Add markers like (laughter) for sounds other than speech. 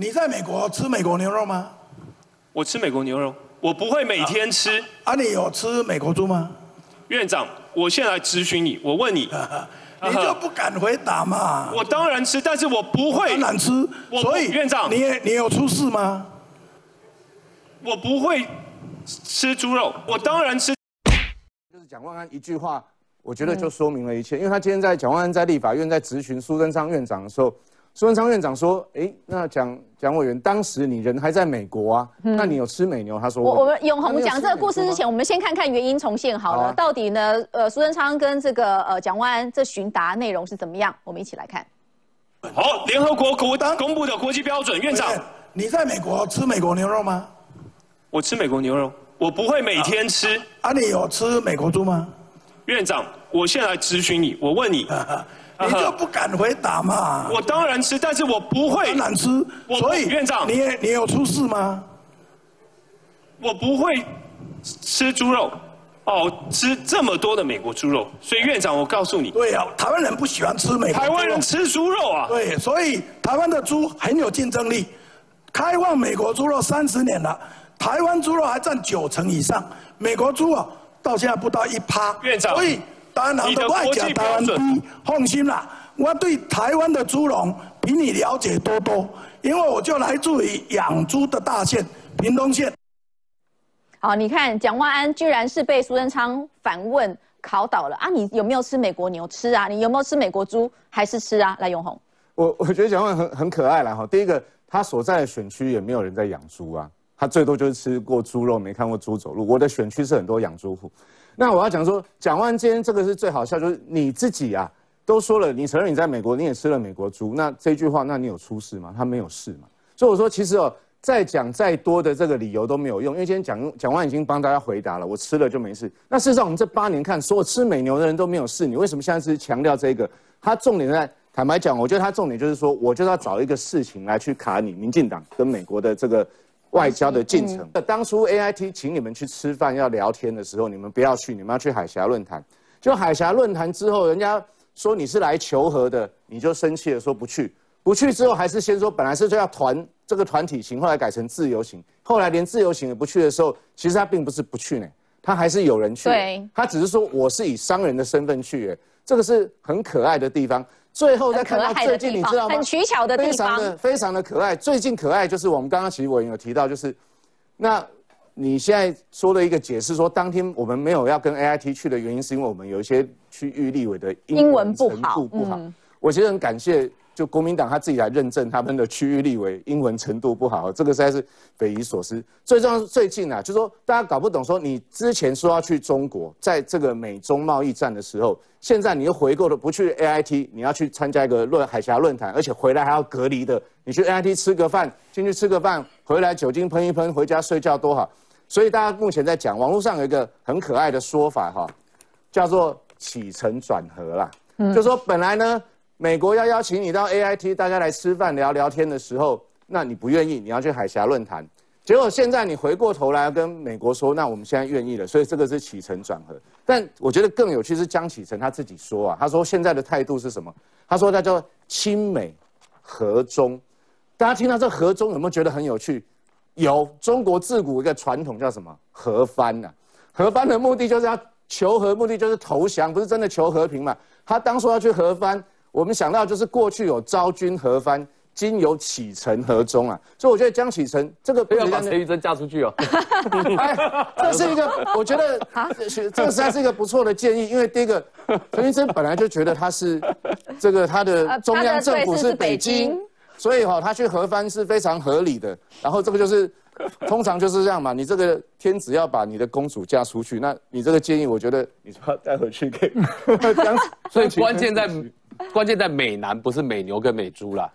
你在美国吃美国牛肉吗？我吃美国牛肉，我不会每天吃。啊，你有吃美国猪吗？院长，我现在来咨询你，我问你，(laughs) 你就不敢回答嘛？我当然吃，但是我不会。当然吃，我所以院长你你有出事吗？我不会吃猪肉，我当然吃。就是蒋万安一句话，我觉得就说明了一切。因为他今天在蒋万安在立法院在质询苏贞昌院长的时候，苏贞昌院长说：“哎，那蒋蒋委员，当时你人还在美国啊？那你有吃美牛？”他说：“我我们永红讲这个故事之前，我们先看看原因重现好了。好啊到底呢？呃，苏贞昌跟这个呃蒋万安这询答内容是怎么样？我们一起来看。好，联合国国公布的国际标准，院长，你在美国吃美国牛肉吗？我吃美国牛肉，我不会每天吃。啊，你有吃美国猪吗？院长，我现在来咨询你，我问你，(laughs) (laughs) 你就不敢回答嘛？我当然吃，但是我不会当。然吃，所以院长你你有出事吗？我不会吃猪肉，哦，吃这么多的美国猪肉，所以院长，我告诉你，对啊、台湾人不喜欢吃美台湾人吃猪肉啊，对，所以台湾的猪很有竞争力。开放美国猪肉三十年了，台湾猪肉还占九成以上，美国猪啊到现在不到一趴。院长所以当然你的都爱国际台湾标准低，放心啦，我对台湾的猪农比你了解多多，因为我就来自于养猪的大县屏东县。好，你看蒋万安居然是被苏贞昌反问考倒了啊！你有没有吃美国牛？吃啊！你有没有吃美国猪？还是吃啊？来，永红。我我觉得蒋万安很很可爱啦哈。第一个，他所在的选区也没有人在养猪啊，他最多就是吃过猪肉，没看过猪走路。我的选区是很多养猪户。那我要讲说，蒋万安今天这个是最好笑，就是你自己啊都说了，你承认你在美国，你也吃了美国猪，那这句话，那你有出事吗？他没有事嘛。所以我说，其实哦，再讲再多的这个理由都没有用，因为今天蒋蒋万已经帮大家回答了，我吃了就没事。那事实上，我们这八年看，所有吃美牛的人都没有事，你为什么现在是强调这个？他重点在，坦白讲，我觉得他重点就是说，我就要找一个事情来去卡你民进党跟美国的这个外交的进程。当初 AIT 请你们去吃饭要聊天的时候，你们不要去，你们要去海峡论坛。就海峡论坛之后，人家说你是来求和的，你就生气了，说不去。不去之后，还是先说本来是要团这个团体行，后来改成自由行，后来连自由行也不去的时候，其实他并不是不去呢，他还是有人去。对，他只是说我是以商人的身份去，哎，这个是很可爱的地方。最后再看到最近，你知道吗？很取巧的地非常方的非常的可爱。最近可爱就是我们刚刚其实我也有提到，就是那你现在说的一个解释说，当天我们没有要跟 AIT 去的原因，是因为我们有一些区域立委的英文不程好度不好。嗯我其实很感谢，就国民党他自己来认证他们的区域立委英文程度不好，这个实在是匪夷所思。最重要是最近啊，就说大家搞不懂，说你之前说要去中国，在这个美中贸易战的时候，现在你又回购了，不去 AIT，你要去参加一个论海峡论坛，而且回来还要隔离的，你去 AIT 吃个饭，进去吃个饭，回来酒精喷一喷，回家睡觉多好。所以大家目前在讲，网络上有一个很可爱的说法哈，叫做起承转合啦。就说本来呢，美国要邀请你到 AIT，大家来吃饭聊聊天的时候，那你不愿意，你要去海峡论坛。结果现在你回过头来跟美国说，那我们现在愿意了，所以这个是起承转合。但我觉得更有趣是江启臣他自己说啊，他说现在的态度是什么？他说他叫亲美和中。大家听到这和中有没有觉得很有趣？有，中国自古一个传统叫什么和番呐、和番的目的就是要求和，目的就是投降，不是真的求和平嘛。他当初要去和番，我们想到就是过去有昭君和番，今有启程和中啊。所以我觉得江启程这个不要把陈玉珍嫁出去哦。(laughs) 哎，这是一个，我觉得这这个实在是一个不错的建议，因为第一个，陈玉珍本来就觉得他是这个他的呃中央政府是是北北京京，所以哈、他去合番是非常合理的。然后这个就是通常就是这样嘛，你这个天子要把你的公主嫁出去，那你这个建议，我觉得你说要带回去给江，(laughs) 所以关键在关键在美男，不是美牛跟美猪啦。